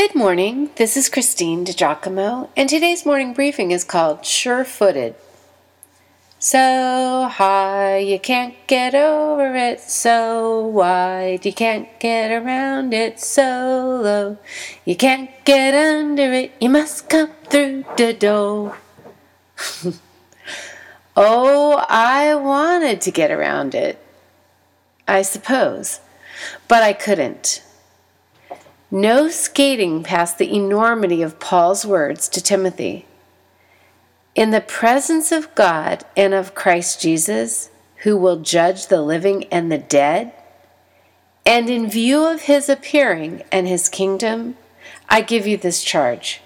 Good morning. This is Christine DiGiacomo, and today's morning briefing is called Sure Footed. So high you can't get over it, so wide you can't get around it, so low you can't get under it, you must come through the door. oh, I wanted to get around it, I suppose, but I couldn't. No skating past the enormity of Paul's words to Timothy. In the presence of God and of Christ Jesus, who will judge the living and the dead, and in view of his appearing and his kingdom, I give you this charge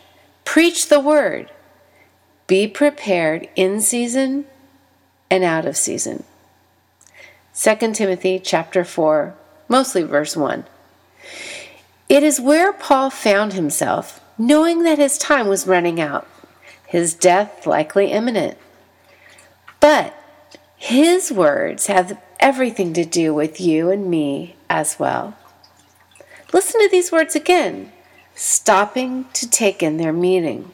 preach the word, be prepared in season and out of season. 2 Timothy chapter 4, mostly verse 1. It is where Paul found himself, knowing that his time was running out, his death likely imminent. But his words have everything to do with you and me as well. Listen to these words again, stopping to take in their meaning.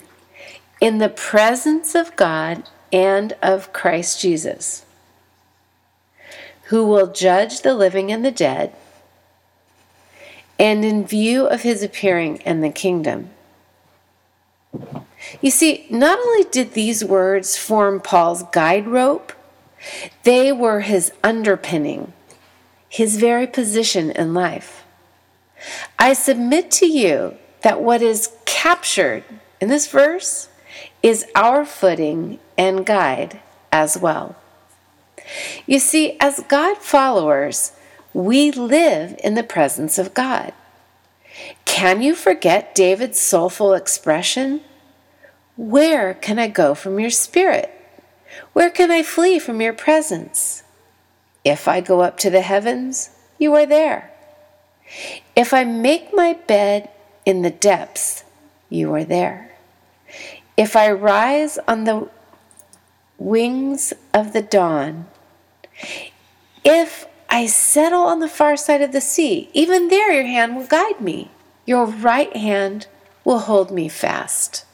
In the presence of God and of Christ Jesus, who will judge the living and the dead and in view of his appearing in the kingdom. You see, not only did these words form Paul's guide rope, they were his underpinning, his very position in life. I submit to you that what is captured in this verse is our footing and guide as well. You see, as God followers, we live in the presence of God. Can you forget David's soulful expression? Where can I go from your spirit? Where can I flee from your presence? If I go up to the heavens, you are there. If I make my bed in the depths, you are there. If I rise on the wings of the dawn, if I settle on the far side of the sea. Even there, your hand will guide me. Your right hand will hold me fast.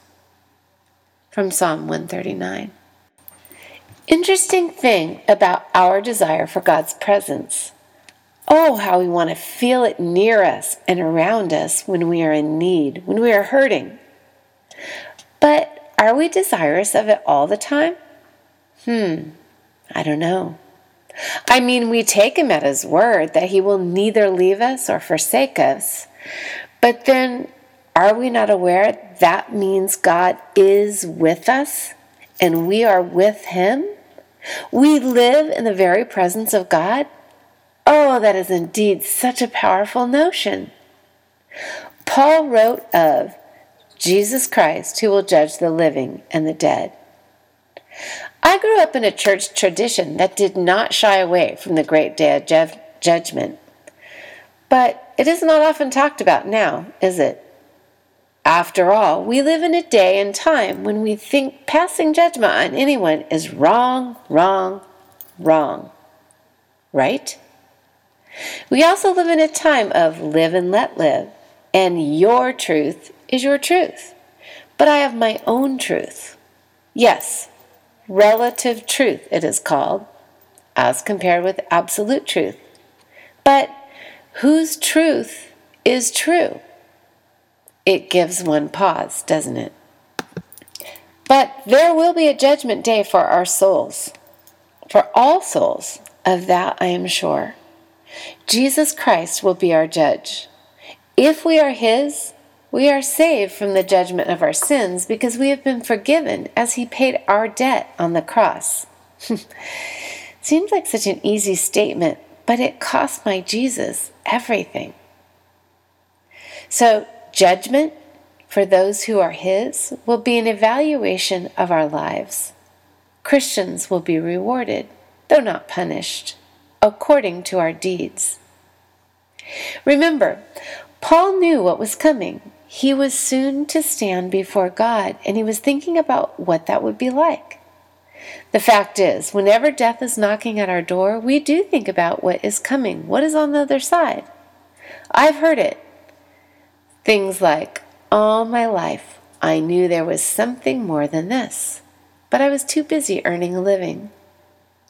From Psalm 139. Interesting thing about our desire for God's presence. Oh, how we want to feel it near us and around us when we are in need, when we are hurting. But are we desirous of it all the time? Hmm, I don't know. I mean, we take him at his word that he will neither leave us or forsake us. But then, are we not aware that means God is with us and we are with him? We live in the very presence of God? Oh, that is indeed such a powerful notion. Paul wrote of Jesus Christ who will judge the living and the dead. I grew up in a church tradition that did not shy away from the great day of ju- judgment. But it is not often talked about now, is it? After all, we live in a day and time when we think passing judgment on anyone is wrong, wrong, wrong. Right? We also live in a time of live and let live, and your truth is your truth. But I have my own truth. Yes, relative truth, it is called, as compared with absolute truth. But whose truth is true? It gives one pause, doesn't it? But there will be a judgment day for our souls, for all souls, of that I am sure. Jesus Christ will be our judge. If we are His, we are saved from the judgment of our sins because we have been forgiven as He paid our debt on the cross. Seems like such an easy statement, but it cost my Jesus everything. So, judgment for those who are His will be an evaluation of our lives. Christians will be rewarded, though not punished, according to our deeds. Remember, Paul knew what was coming. He was soon to stand before God, and he was thinking about what that would be like. The fact is, whenever death is knocking at our door, we do think about what is coming, what is on the other side. I've heard it. Things like, All my life, I knew there was something more than this, but I was too busy earning a living,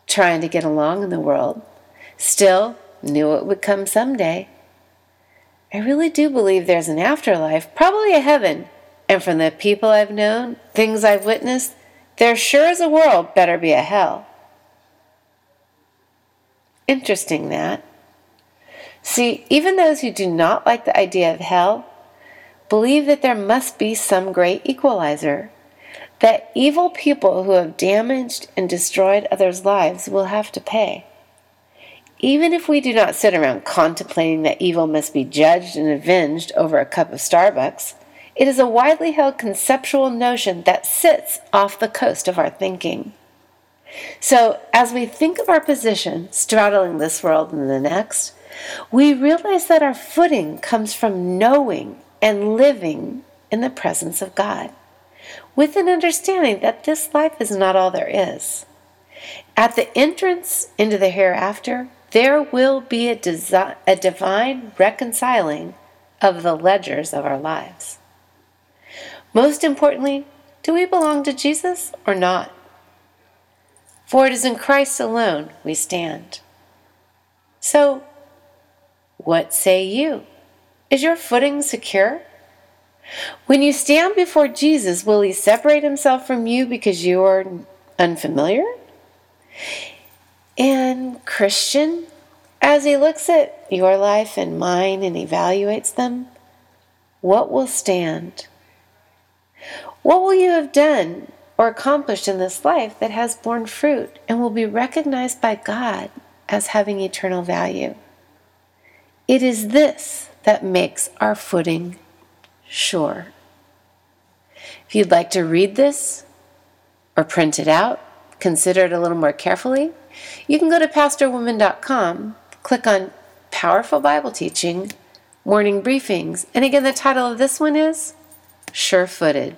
trying to get along in the world. Still, knew it would come someday. I really do believe there's an afterlife, probably a heaven. And from the people I've known, things I've witnessed, there sure as a world better be a hell. Interesting that. See, even those who do not like the idea of hell believe that there must be some great equalizer, that evil people who have damaged and destroyed others' lives will have to pay. Even if we do not sit around contemplating that evil must be judged and avenged over a cup of Starbucks, it is a widely held conceptual notion that sits off the coast of our thinking. So, as we think of our position straddling this world and the next, we realize that our footing comes from knowing and living in the presence of God, with an understanding that this life is not all there is. At the entrance into the hereafter, there will be a, desi- a divine reconciling of the ledgers of our lives. Most importantly, do we belong to Jesus or not? For it is in Christ alone we stand. So, what say you? Is your footing secure? When you stand before Jesus, will he separate himself from you because you are unfamiliar? And, Christian, as he looks at your life and mine and evaluates them, what will stand? What will you have done or accomplished in this life that has borne fruit and will be recognized by God as having eternal value? It is this that makes our footing sure. If you'd like to read this or print it out, consider it a little more carefully, you can go to pastorwoman.com, click on Powerful Bible Teaching, Morning Briefings, and again, the title of this one is Sure Footed.